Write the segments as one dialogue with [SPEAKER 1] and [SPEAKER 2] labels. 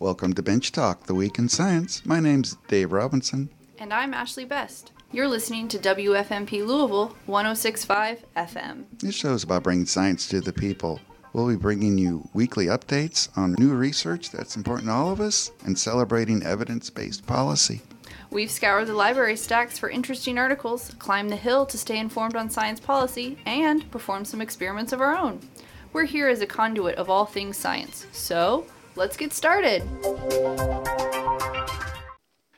[SPEAKER 1] Welcome to Bench Talk, the week in science. My name's Dave Robinson.
[SPEAKER 2] And I'm Ashley Best. You're listening to WFMP Louisville 1065 FM.
[SPEAKER 1] This show is about bringing science to the people. We'll be bringing you weekly updates on new research that's important to all of us and celebrating evidence based policy.
[SPEAKER 2] We've scoured the library stacks for interesting articles, climbed the hill to stay informed on science policy, and performed some experiments of our own. We're here as a conduit of all things science. So, let's get started.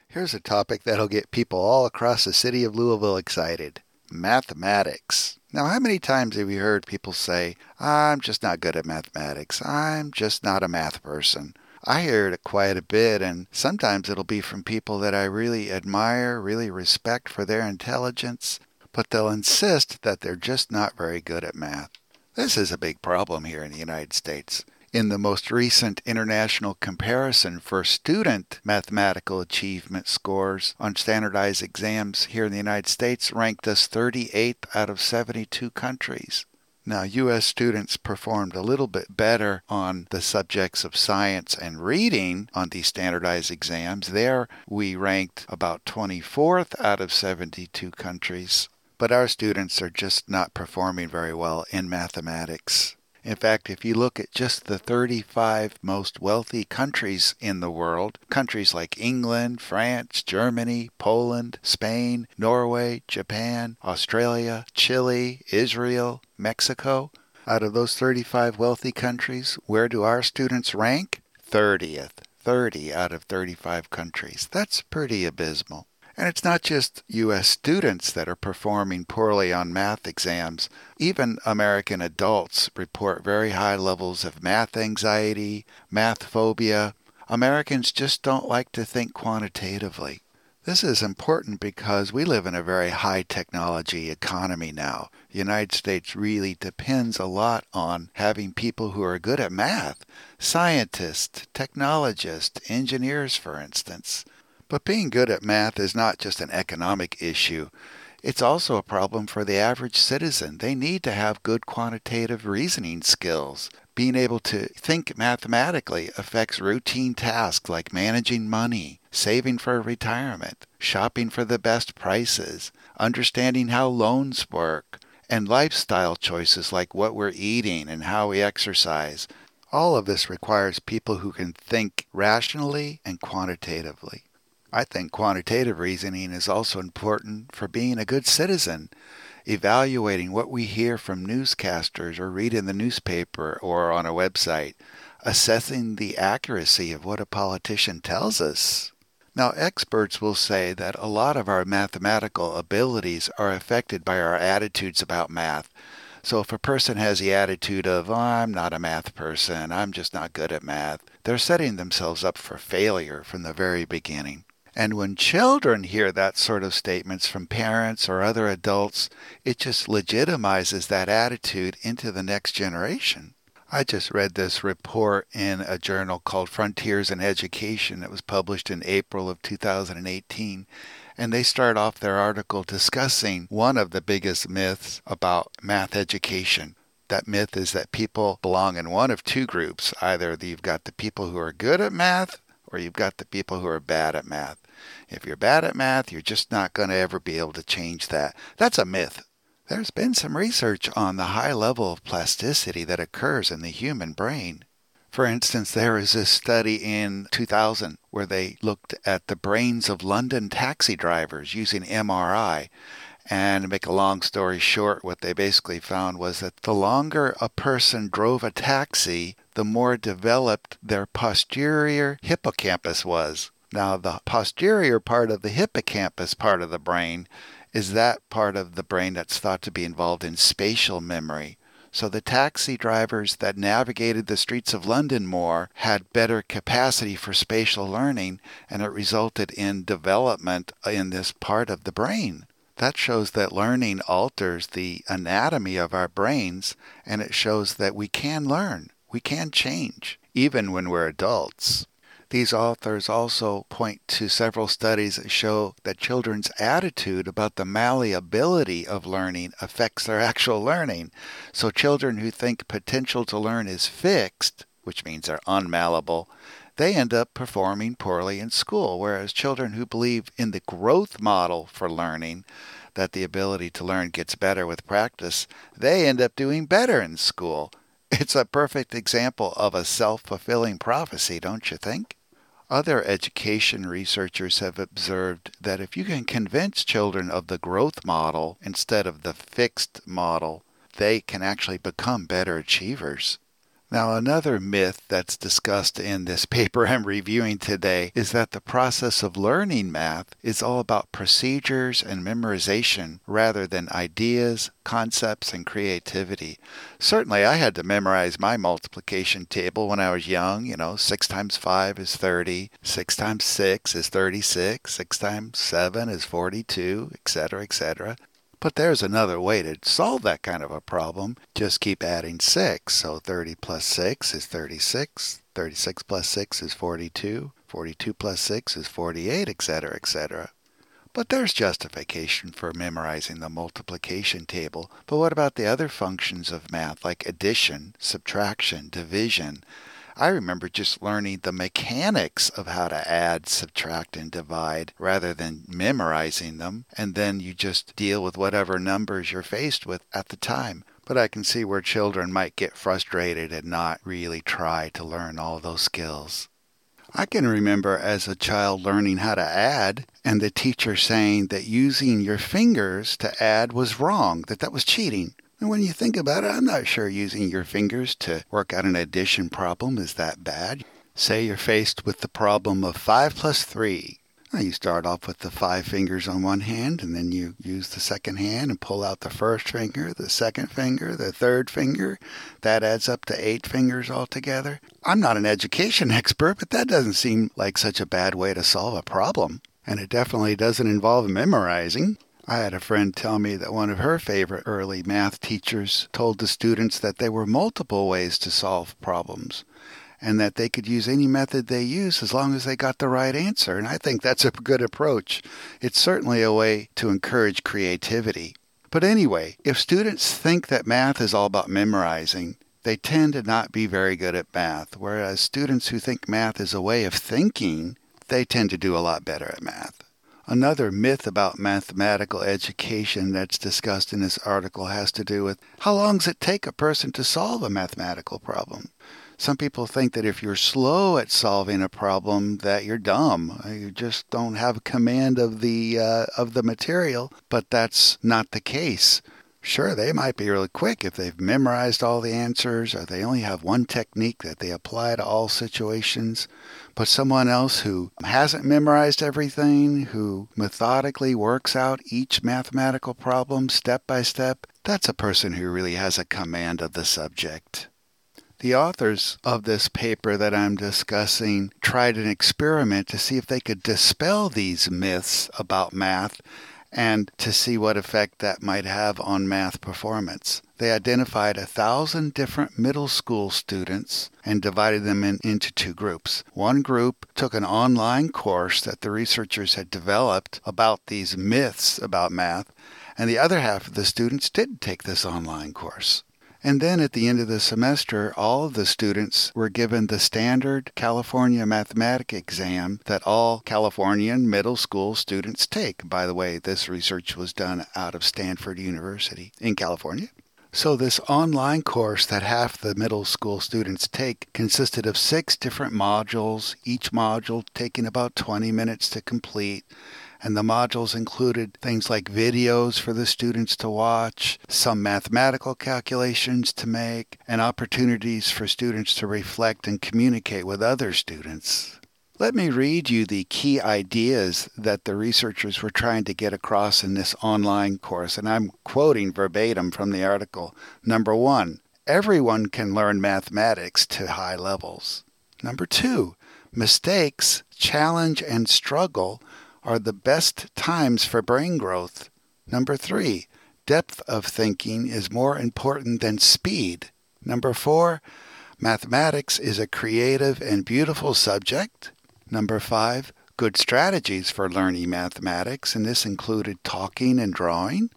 [SPEAKER 1] Here's a topic that'll get people all across the city of Louisville excited mathematics. Now, how many times have you heard people say, I'm just not good at mathematics. I'm just not a math person. I hear it quite a bit, and sometimes it'll be from people that I really admire, really respect for their intelligence, but they'll insist that they're just not very good at math. This is a big problem here in the United States. In the most recent international comparison for student mathematical achievement scores on standardized exams here in the United States ranked us 38th out of 72 countries. Now, U.S. students performed a little bit better on the subjects of science and reading on these standardized exams. There, we ranked about 24th out of 72 countries but our students are just not performing very well in mathematics. In fact, if you look at just the 35 most wealthy countries in the world, countries like England, France, Germany, Poland, Spain, Norway, Japan, Australia, Chile, Israel, Mexico, out of those 35 wealthy countries, where do our students rank? 30th. 30 out of 35 countries. That's pretty abysmal. And it's not just U.S. students that are performing poorly on math exams. Even American adults report very high levels of math anxiety, math phobia. Americans just don't like to think quantitatively. This is important because we live in a very high technology economy now. The United States really depends a lot on having people who are good at math scientists, technologists, engineers, for instance. But being good at math is not just an economic issue. It's also a problem for the average citizen. They need to have good quantitative reasoning skills. Being able to think mathematically affects routine tasks like managing money, saving for retirement, shopping for the best prices, understanding how loans work, and lifestyle choices like what we're eating and how we exercise. All of this requires people who can think rationally and quantitatively. I think quantitative reasoning is also important for being a good citizen, evaluating what we hear from newscasters or read in the newspaper or on a website, assessing the accuracy of what a politician tells us. Now, experts will say that a lot of our mathematical abilities are affected by our attitudes about math. So, if a person has the attitude of, oh, I'm not a math person, I'm just not good at math, they're setting themselves up for failure from the very beginning. And when children hear that sort of statements from parents or other adults, it just legitimizes that attitude into the next generation. I just read this report in a journal called Frontiers in Education that was published in April of 2018. And they start off their article discussing one of the biggest myths about math education. That myth is that people belong in one of two groups. Either you've got the people who are good at math or you've got the people who are bad at math. If you're bad at math, you're just not going to ever be able to change that. That's a myth. There's been some research on the high level of plasticity that occurs in the human brain. For instance, there was a study in 2000 where they looked at the brains of London taxi drivers using MRI. And to make a long story short, what they basically found was that the longer a person drove a taxi, the more developed their posterior hippocampus was. Now, the posterior part of the hippocampus part of the brain is that part of the brain that's thought to be involved in spatial memory. So the taxi drivers that navigated the streets of London more had better capacity for spatial learning, and it resulted in development in this part of the brain. That shows that learning alters the anatomy of our brains, and it shows that we can learn, we can change, even when we're adults. These authors also point to several studies that show that children's attitude about the malleability of learning affects their actual learning. So, children who think potential to learn is fixed, which means they're unmalleable, they end up performing poorly in school, whereas children who believe in the growth model for learning, that the ability to learn gets better with practice, they end up doing better in school. It's a perfect example of a self fulfilling prophecy, don't you think? Other education researchers have observed that if you can convince children of the growth model instead of the fixed model, they can actually become better achievers. Now, another myth that's discussed in this paper I'm reviewing today is that the process of learning math is all about procedures and memorization rather than ideas, concepts, and creativity. Certainly, I had to memorize my multiplication table when I was young. You know, 6 times 5 is 30, 6 times 6 is 36, 6 times 7 is 42, etc., etc. But there's another way to solve that kind of a problem. Just keep adding 6. So 30 plus 6 is 36. 36 plus 6 is 42. 42 plus 6 is 48, etc., etc. But there's justification for memorizing the multiplication table. But what about the other functions of math like addition, subtraction, division? I remember just learning the mechanics of how to add, subtract, and divide rather than memorizing them, and then you just deal with whatever numbers you're faced with at the time. But I can see where children might get frustrated and not really try to learn all those skills. I can remember as a child learning how to add and the teacher saying that using your fingers to add was wrong, that that was cheating. And when you think about it, I'm not sure using your fingers to work out an addition problem is that bad. Say you're faced with the problem of 5 plus 3. Now you start off with the five fingers on one hand, and then you use the second hand and pull out the first finger, the second finger, the third finger. That adds up to eight fingers altogether. I'm not an education expert, but that doesn't seem like such a bad way to solve a problem. And it definitely doesn't involve memorizing. I had a friend tell me that one of her favorite early math teachers told the students that there were multiple ways to solve problems and that they could use any method they use as long as they got the right answer. And I think that's a good approach. It's certainly a way to encourage creativity. But anyway, if students think that math is all about memorizing, they tend to not be very good at math, whereas students who think math is a way of thinking, they tend to do a lot better at math. Another myth about mathematical education that's discussed in this article has to do with how long does it take a person to solve a mathematical problem? Some people think that if you're slow at solving a problem, that you're dumb. You just don't have command of the uh, of the material, but that's not the case. Sure, they might be really quick if they've memorized all the answers or they only have one technique that they apply to all situations. But someone else who hasn't memorized everything, who methodically works out each mathematical problem step by step, that's a person who really has a command of the subject. The authors of this paper that I'm discussing tried an experiment to see if they could dispel these myths about math and to see what effect that might have on math performance. They identified a thousand different middle school students and divided them in, into two groups. One group took an online course that the researchers had developed about these myths about math, and the other half of the students didn't take this online course. And then at the end of the semester, all of the students were given the standard California mathematics exam that all Californian middle school students take. By the way, this research was done out of Stanford University in California. So, this online course that half the middle school students take consisted of six different modules, each module taking about 20 minutes to complete and the modules included things like videos for the students to watch, some mathematical calculations to make, and opportunities for students to reflect and communicate with other students. Let me read you the key ideas that the researchers were trying to get across in this online course, and I'm quoting verbatim from the article. Number one, everyone can learn mathematics to high levels. Number two, mistakes, challenge, and struggle are the best times for brain growth. Number three, depth of thinking is more important than speed. Number four, mathematics is a creative and beautiful subject. Number five, good strategies for learning mathematics, and this included talking and drawing.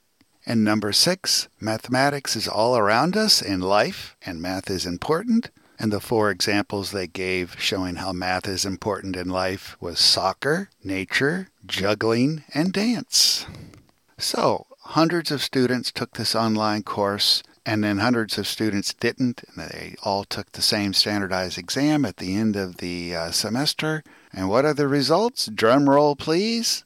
[SPEAKER 1] And number six, mathematics is all around us in life, and math is important. And the four examples they gave showing how math is important in life was soccer, nature, juggling, and dance. So, hundreds of students took this online course, and then hundreds of students didn't. And they all took the same standardized exam at the end of the uh, semester. And what are the results? Drum roll, please.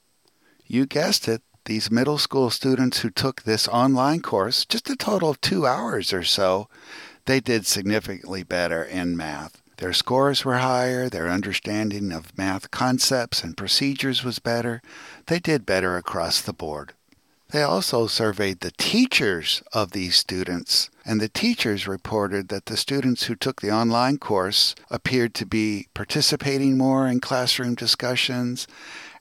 [SPEAKER 1] You guessed it. These middle school students who took this online course, just a total of two hours or so, they did significantly better in math. Their scores were higher, their understanding of math concepts and procedures was better. They did better across the board. They also surveyed the teachers of these students, and the teachers reported that the students who took the online course appeared to be participating more in classroom discussions,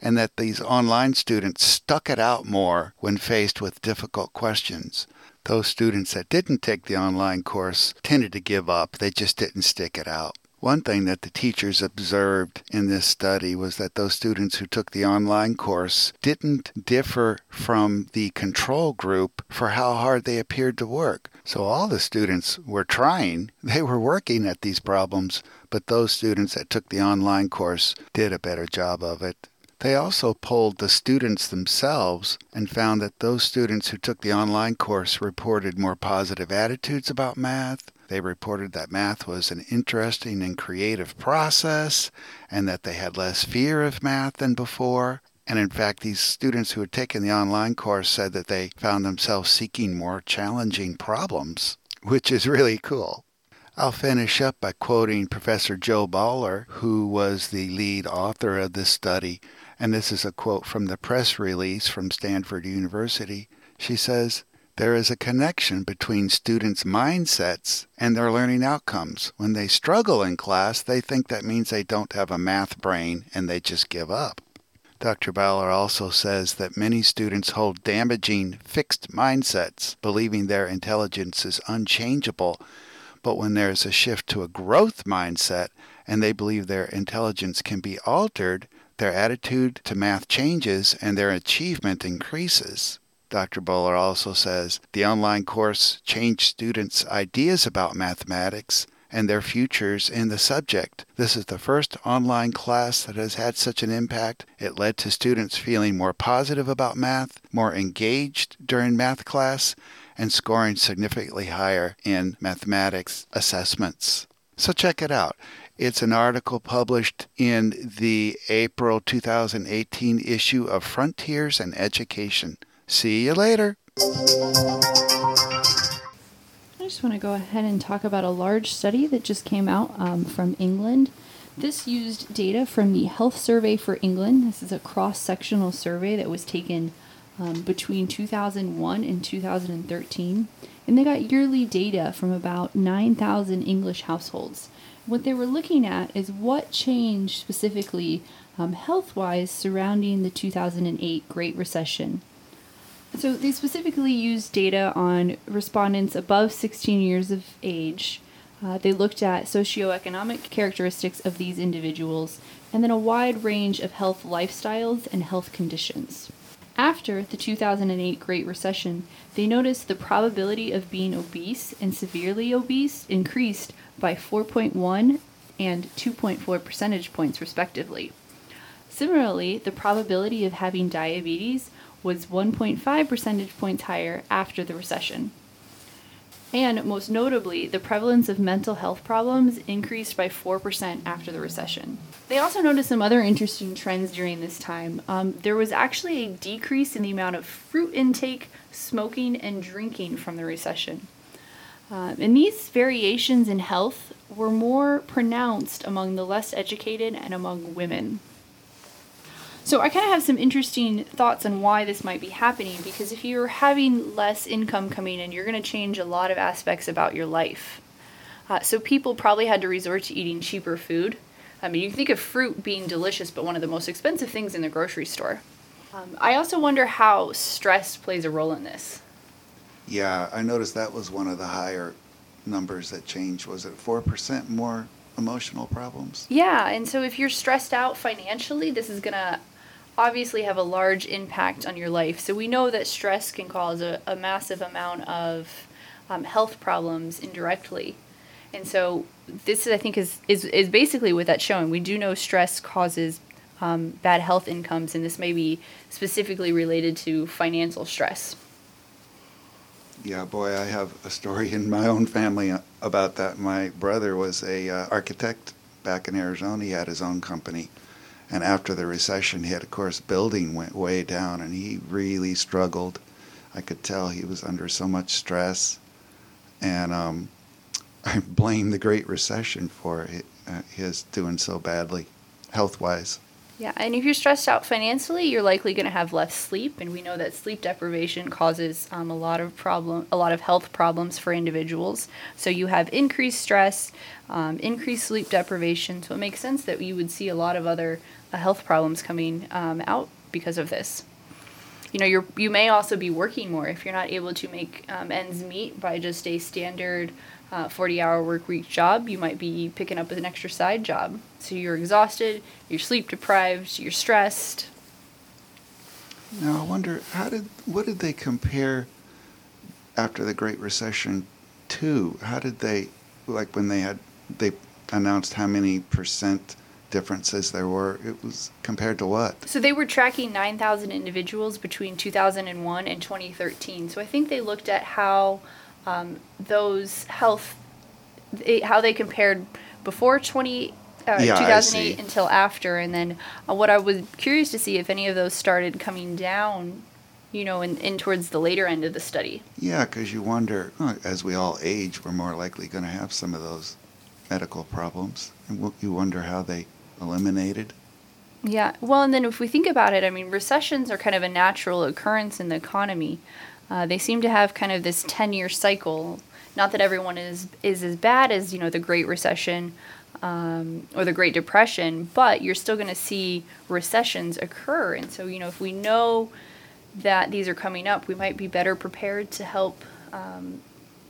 [SPEAKER 1] and that these online students stuck it out more when faced with difficult questions. Those students that didn't take the online course tended to give up, they just didn't stick it out. One thing that the teachers observed in this study was that those students who took the online course didn't differ from the control group for how hard they appeared to work. So all the students were trying, they were working at these problems, but those students that took the online course did a better job of it. They also polled the students themselves and found that those students who took the online course reported more positive attitudes about math, they reported that math was an interesting and creative process and that they had less fear of math than before. And in fact, these students who had taken the online course said that they found themselves seeking more challenging problems, which is really cool. I'll finish up by quoting Professor Jo Boaler, who was the lead author of this study. And this is a quote from the press release from Stanford University. She says, there is a connection between students' mindsets and their learning outcomes. When they struggle in class, they think that means they don't have a math brain and they just give up. Dr. Boaler also says that many students hold damaging fixed mindsets, believing their intelligence is unchangeable. But when there is a shift to a growth mindset and they believe their intelligence can be altered, their attitude to math changes and their achievement increases. Dr. Boaler also says the online course changed students' ideas about mathematics and their futures in the subject. This is the first online class that has had such an impact. It led to students feeling more positive about math, more engaged during math class, and scoring significantly higher in mathematics assessments. So check it out. It's an article published in the April 2018 issue of Frontiers in Education. See you later.
[SPEAKER 2] I just want to go ahead and talk about a large study that just came out um, from England. This used data from the Health Survey for England. This is a cross sectional survey that was taken um, between 2001 and 2013. And they got yearly data from about 9,000 English households. What they were looking at is what changed specifically um, health wise surrounding the 2008 Great Recession. So they specifically used data on respondents above 16 years of age. Uh, they looked at socioeconomic characteristics of these individuals and then a wide range of health lifestyles and health conditions. After the 2008 Great Recession, they noticed the probability of being obese and severely obese increased by 4.1 and 2.4 percentage points, respectively. Similarly, the probability of having diabetes was 1.5 percentage points higher after the recession. And most notably, the prevalence of mental health problems increased by 4% after the recession. They also noticed some other interesting trends during this time. Um, there was actually a decrease in the amount of fruit intake, smoking, and drinking from the recession. Uh, and these variations in health were more pronounced among the less educated and among women. So I kind of have some interesting thoughts on why this might be happening because if you're having less income coming in, you're going to change a lot of aspects about your life. Uh, so people probably had to resort to eating cheaper food. I mean, you can think of fruit being delicious, but one of the most expensive things in the grocery store. Um, I also wonder how stress plays a role in this.
[SPEAKER 1] Yeah, I noticed that was one of the higher numbers that changed. Was it 4% more emotional problems?
[SPEAKER 2] Yeah, and so if you're stressed out financially, this is going to obviously have a large impact on your life. So we know that stress can cause a, a massive amount of um, health problems indirectly. And so this I think is, is is basically what that's showing. We do know stress causes um, bad health incomes, and this may be specifically related to financial stress.
[SPEAKER 1] Yeah, boy, I have a story in my own family about that. My brother was a uh, architect back in Arizona. He had his own company, and after the recession hit, of course, building went way down, and he really struggled. I could tell he was under so much stress, and um, I blame the Great Recession for uh, his doing so badly, health wise.
[SPEAKER 2] Yeah, and if you're stressed out financially, you're likely going to have less sleep, and we know that sleep deprivation causes um, a lot of problem, a lot of health problems for individuals. So you have increased stress, um, increased sleep deprivation. So it makes sense that you would see a lot of other uh, health problems coming um, out because of this. You know, you you may also be working more if you're not able to make um, ends meet by just a standard uh, 40 hour work week job, you might be picking up an extra side job. So you're exhausted, you're sleep deprived, you're stressed.
[SPEAKER 1] Now I wonder how did what did they compare after the Great Recession to? How did they like when they had they announced how many percent differences there were? It was compared to what?
[SPEAKER 2] So they were tracking 9,000 individuals between 2001 and 2013. So I think they looked at how um, those health, how they compared before 20, uh, yeah, 2008 until after, and then uh, what I was curious to see if any of those started coming down, you know, in, in towards the later end of the study.
[SPEAKER 1] Yeah, because you wonder, as we all age, we're more likely going to have some of those medical problems, and you wonder how they eliminated.
[SPEAKER 2] Yeah, well, and then if we think about it, I mean, recessions are kind of a natural occurrence in the economy. Uh, they seem to have kind of this 10 year cycle. Not that everyone is, is as bad as, you know, the Great Recession um, or the Great Depression, but you're still going to see recessions occur. And so, you know, if we know that these are coming up, we might be better prepared to help, um,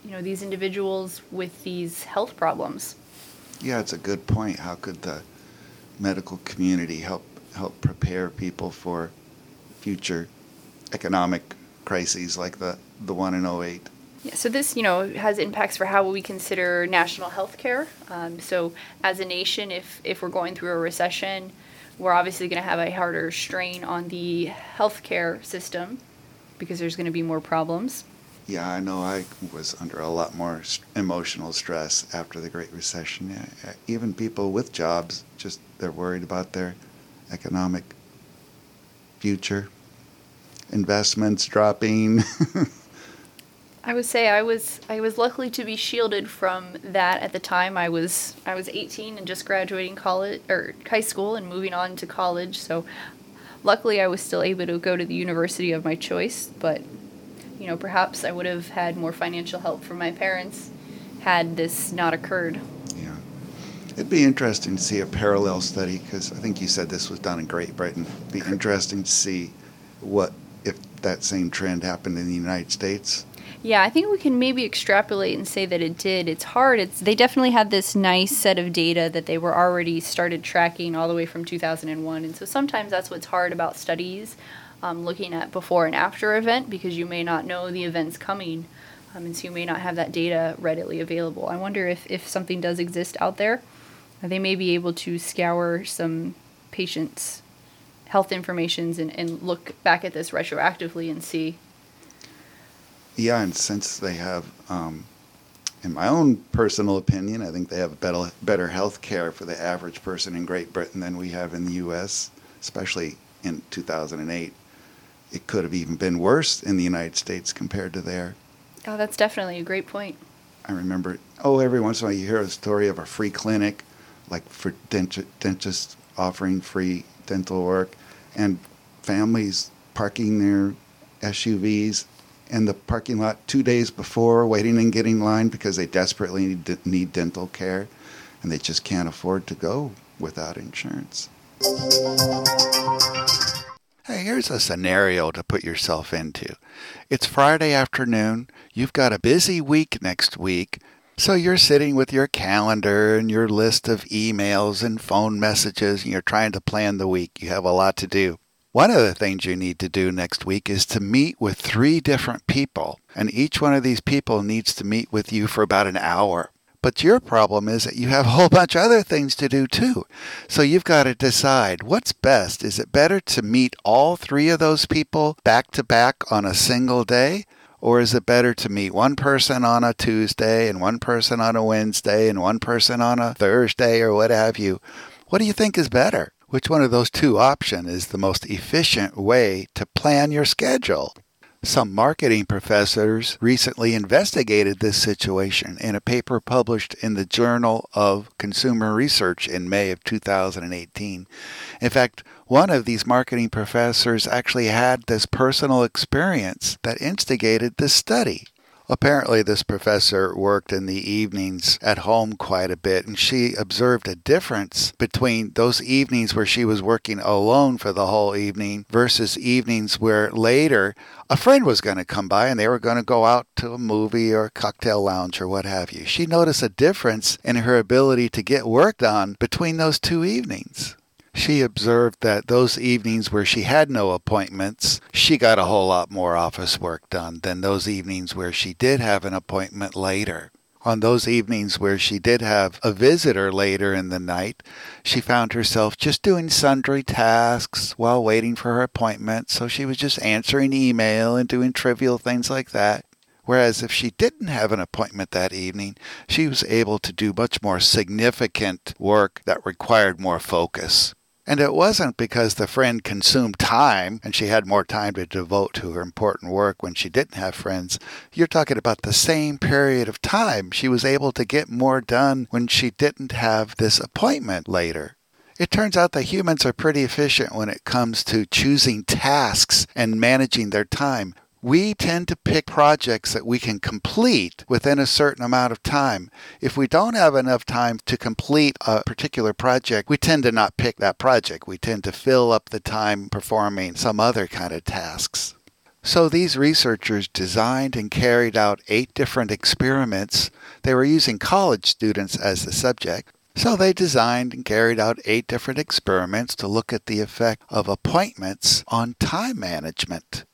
[SPEAKER 2] you know, these individuals with these health problems.
[SPEAKER 1] Yeah, it's a good point. How could the medical community help help prepare people for future economic crises like the, the one in 08.
[SPEAKER 2] Yeah, so this, you know, has impacts for how we consider national health care. Um, so as a nation, if, if we're going through a recession, we're obviously going to have a harder strain on the healthcare system because there's going to be more problems.
[SPEAKER 1] Yeah, I know I was under a lot more emotional stress after the Great Recession. Even people with jobs, just they're worried about their economic future investments dropping.
[SPEAKER 2] I would say I was I was lucky to be shielded from that at the time. I was I was 18 and just graduating college or high school and moving on to college. So luckily I was still able to go to the university of my choice, but you know, perhaps I would have had more financial help from my parents had this not occurred.
[SPEAKER 1] Yeah. It'd be interesting to see a parallel study because I think you said this was done in Great Britain. It'd be interesting to see what that same trend happened in the United States?
[SPEAKER 2] Yeah, I think we can maybe extrapolate and say that it did. It's hard. It's they definitely had this nice set of data that they were already started tracking all the way from 2001, and so sometimes that's what's hard about studies, um, looking at before and after event because you may not know the events coming, um, and so you may not have that data readily available. I wonder if if something does exist out there, they may be able to scour some patients health informations and, and look back at this retroactively and see.
[SPEAKER 1] Yeah, and since they have, um, in my own personal opinion, I think they have better better health care for the average person in Great Britain than we have in the U.S., especially in 2008. It could have even been worse in the United States compared to there.
[SPEAKER 2] Oh, that's definitely a great point.
[SPEAKER 1] I remember, oh, every once in a while you hear a story of a free clinic, like for dent- dentists offering free dental work, and families parking their SUVs in the parking lot two days before, waiting and getting line because they desperately need, need dental care, and they just can't afford to go without insurance. Hey, here's a scenario to put yourself into. It's Friday afternoon. You've got a busy week next week. So you're sitting with your calendar and your list of emails and phone messages, and you're trying to plan the week. You have a lot to do. One of the things you need to do next week is to meet with three different people, and each one of these people needs to meet with you for about an hour. But your problem is that you have a whole bunch of other things to do too. So you've got to decide what's best. Is it better to meet all three of those people back to back on a single day? Or is it better to meet one person on a Tuesday and one person on a Wednesday and one person on a Thursday or what have you? What do you think is better? Which one of those two options is the most efficient way to plan your schedule? Some marketing professors recently investigated this situation in a paper published in the Journal of Consumer Research in May of 2018. In fact, one of these marketing professors actually had this personal experience that instigated this study. Apparently, this professor worked in the evenings at home quite a bit, and she observed a difference between those evenings where she was working alone for the whole evening versus evenings where later a friend was going to come by and they were going to go out to a movie or a cocktail lounge or what have you. She noticed a difference in her ability to get work done between those two evenings. She observed that those evenings where she had no appointments, she got a whole lot more office work done than those evenings where she did have an appointment later. On those evenings where she did have a visitor later in the night, she found herself just doing sundry tasks while waiting for her appointment, so she was just answering email and doing trivial things like that. Whereas if she didn't have an appointment that evening, she was able to do much more significant work that required more focus. And it wasn't because the friend consumed time and she had more time to devote to her important work when she didn't have friends. You're talking about the same period of time. She was able to get more done when she didn't have this appointment later. It turns out that humans are pretty efficient when it comes to choosing tasks and managing their time we tend to pick projects that we can complete within a certain amount of time. If we don't have enough time to complete a particular project, we tend to not pick that project. We tend to fill up the time performing some other kind of tasks. So these researchers designed and carried out eight different experiments. They were using college students as the subject. So they designed and carried out eight different experiments to look at the effect of appointments on time management.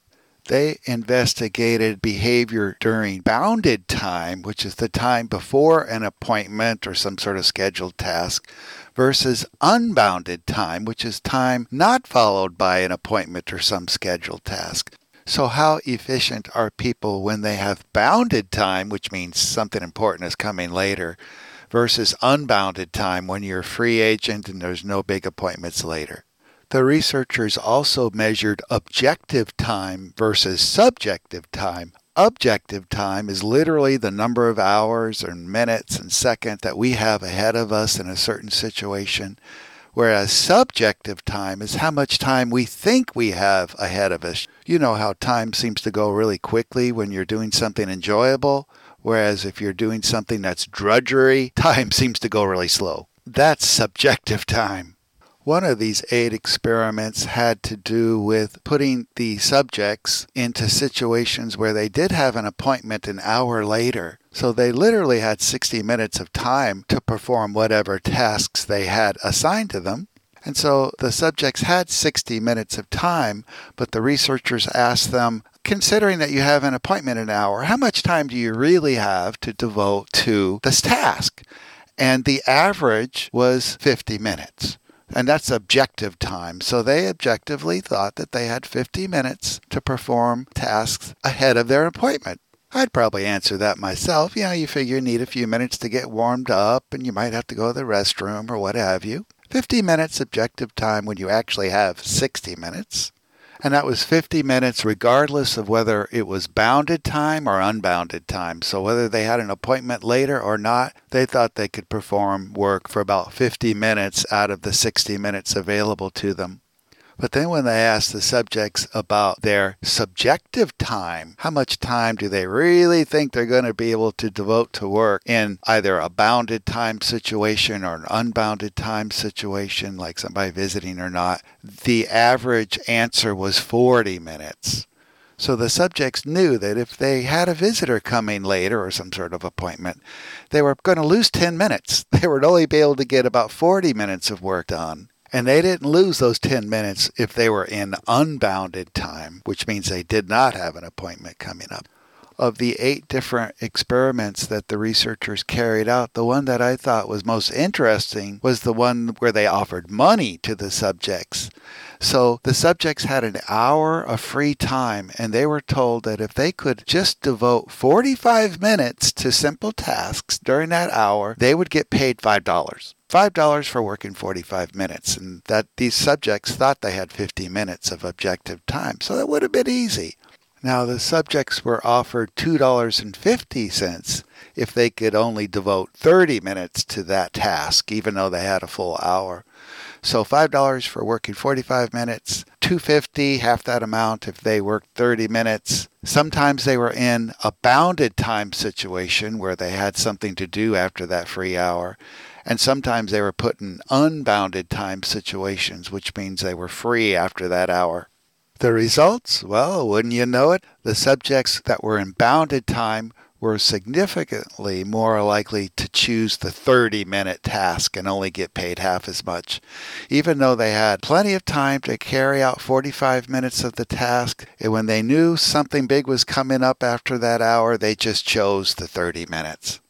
[SPEAKER 1] They investigated behavior during bounded time, which is the time before an appointment or some sort of scheduled task, versus unbounded time, which is time not followed by an appointment or some scheduled task. So, how efficient are people when they have bounded time, which means something important is coming later, versus unbounded time when you're a free agent and there's no big appointments later? The researchers also measured objective time versus subjective time. Objective time is literally the number of hours and minutes and seconds that we have ahead of us in a certain situation, whereas subjective time is how much time we think we have ahead of us. You know how time seems to go really quickly when you're doing something enjoyable, whereas if you're doing something that's drudgery, time seems to go really slow. That's subjective time. One of these eight experiments had to do with putting the subjects into situations where they did have an appointment an hour later. So they literally had 60 minutes of time to perform whatever tasks they had assigned to them. And so the subjects had 60 minutes of time, but the researchers asked them, considering that you have an appointment an hour, how much time do you really have to devote to this task? And the average was 50 minutes and that's objective time. So they objectively thought that they had 50 minutes to perform tasks ahead of their appointment. I'd probably answer that myself. You know, you figure you need a few minutes to get warmed up and you might have to go to the restroom or what have you. 50 minutes objective time when you actually have 60 minutes and that was 50 minutes regardless of whether it was bounded time or unbounded time. So whether they had an appointment later or not, they thought they could perform work for about 50 minutes out of the 60 minutes available to them. But then when they ask the subjects about their subjective time, how much time do they really think they're going to be able to devote to work in either a bounded time situation or an unbounded time situation, like somebody visiting or not, the average answer was 40 minutes. So the subjects knew that if they had a visitor coming later or some sort of appointment, they were going to lose 10 minutes. They would only be able to get about 40 minutes of work done. And they didn't lose those 10 minutes if they were in unbounded time, which means they did not have an appointment coming up. Of the eight different experiments that the researchers carried out, the one that I thought was most interesting was the one where they offered money to the subjects. So the subjects had an hour of free time, and they were told that if they could just devote 45 minutes to simple tasks during that hour, they would get paid $5. $5 for working 45 minutes, and that these subjects thought they had 50 minutes of objective time, so that would have been easy. Now, the subjects were offered $2.50 if they could only devote 30 minutes to that task, even though they had a full hour. So $5 for working 45 minutes, 250 half that amount if they worked 30 minutes. Sometimes they were in a bounded time situation where they had something to do after that free hour. And sometimes they were put in unbounded time situations, which means they were free after that hour. The results? Well, wouldn't you know it? The subjects that were in bounded time were significantly more likely to choose the 30 minute task and only get paid half as much. Even though they had plenty of time to carry out 45 minutes of the task, and when they knew something big was coming up after that hour, they just chose the 30 minutes.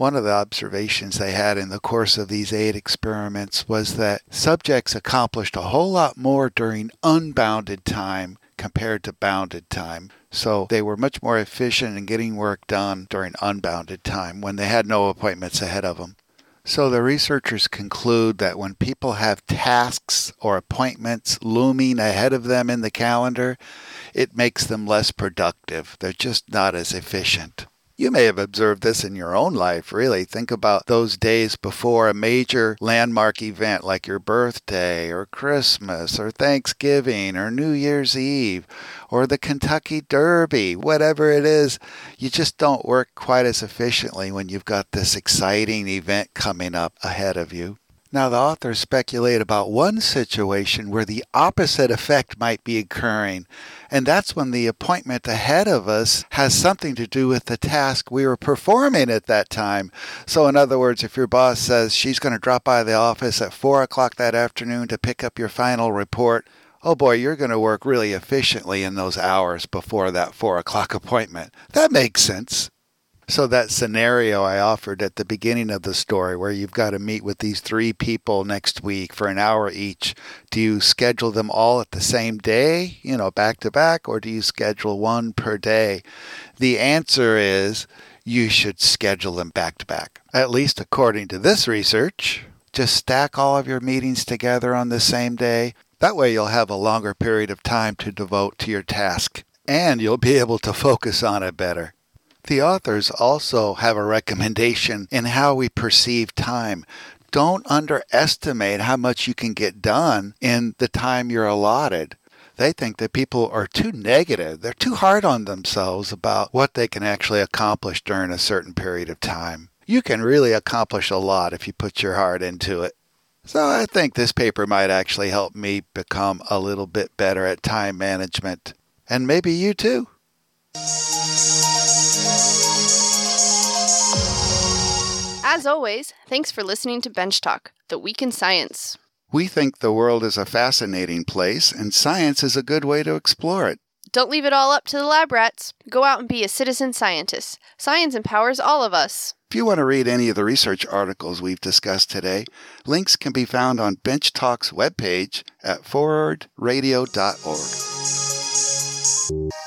[SPEAKER 1] One of the observations they had in the course of these eight experiments was that subjects accomplished a whole lot more during unbounded time compared to bounded time. So they were much more efficient in getting work done during unbounded time when they had no appointments ahead of them. So the researchers conclude that when people have tasks or appointments looming ahead of them in the calendar, it makes them less productive. They're just not as efficient. You may have observed this in your own life, really. Think about those days before a major landmark event like your birthday or Christmas or Thanksgiving or New Year's Eve or the Kentucky Derby, whatever it is. You just don't work quite as efficiently when you've got this exciting event coming up ahead of you. Now, the authors speculate about one situation where the opposite effect might be occurring, and that's when the appointment ahead of us has something to do with the task we were performing at that time. So, in other words, if your boss says she's going to drop by the office at 4 o'clock that afternoon to pick up your final report, oh boy, you're going to work really efficiently in those hours before that 4 o'clock appointment. That makes sense. So, that scenario I offered at the beginning of the story, where you've got to meet with these three people next week for an hour each, do you schedule them all at the same day, you know, back to back, or do you schedule one per day? The answer is you should schedule them back to back, at least according to this research. Just stack all of your meetings together on the same day. That way, you'll have a longer period of time to devote to your task, and you'll be able to focus on it better. The authors also have a recommendation in how we perceive time. Don't underestimate how much you can get done in the time you're allotted. They think that people are too negative. They're too hard on themselves about what they can actually accomplish during a certain period of time. You can really accomplish a lot if you put your heart into it. So I think this paper might actually help me become a little bit better at time management. And maybe you too.
[SPEAKER 2] As always, thanks for listening to Bench Talk, the week in science.
[SPEAKER 1] We think the world is a fascinating place, and science is a good way to explore it.
[SPEAKER 2] Don't leave it all up to the lab rats. Go out and be a citizen scientist. Science empowers all of us.
[SPEAKER 1] If you want to read any of the research articles we've discussed today, links can be found on Bench Talk's webpage at forwardradio.org.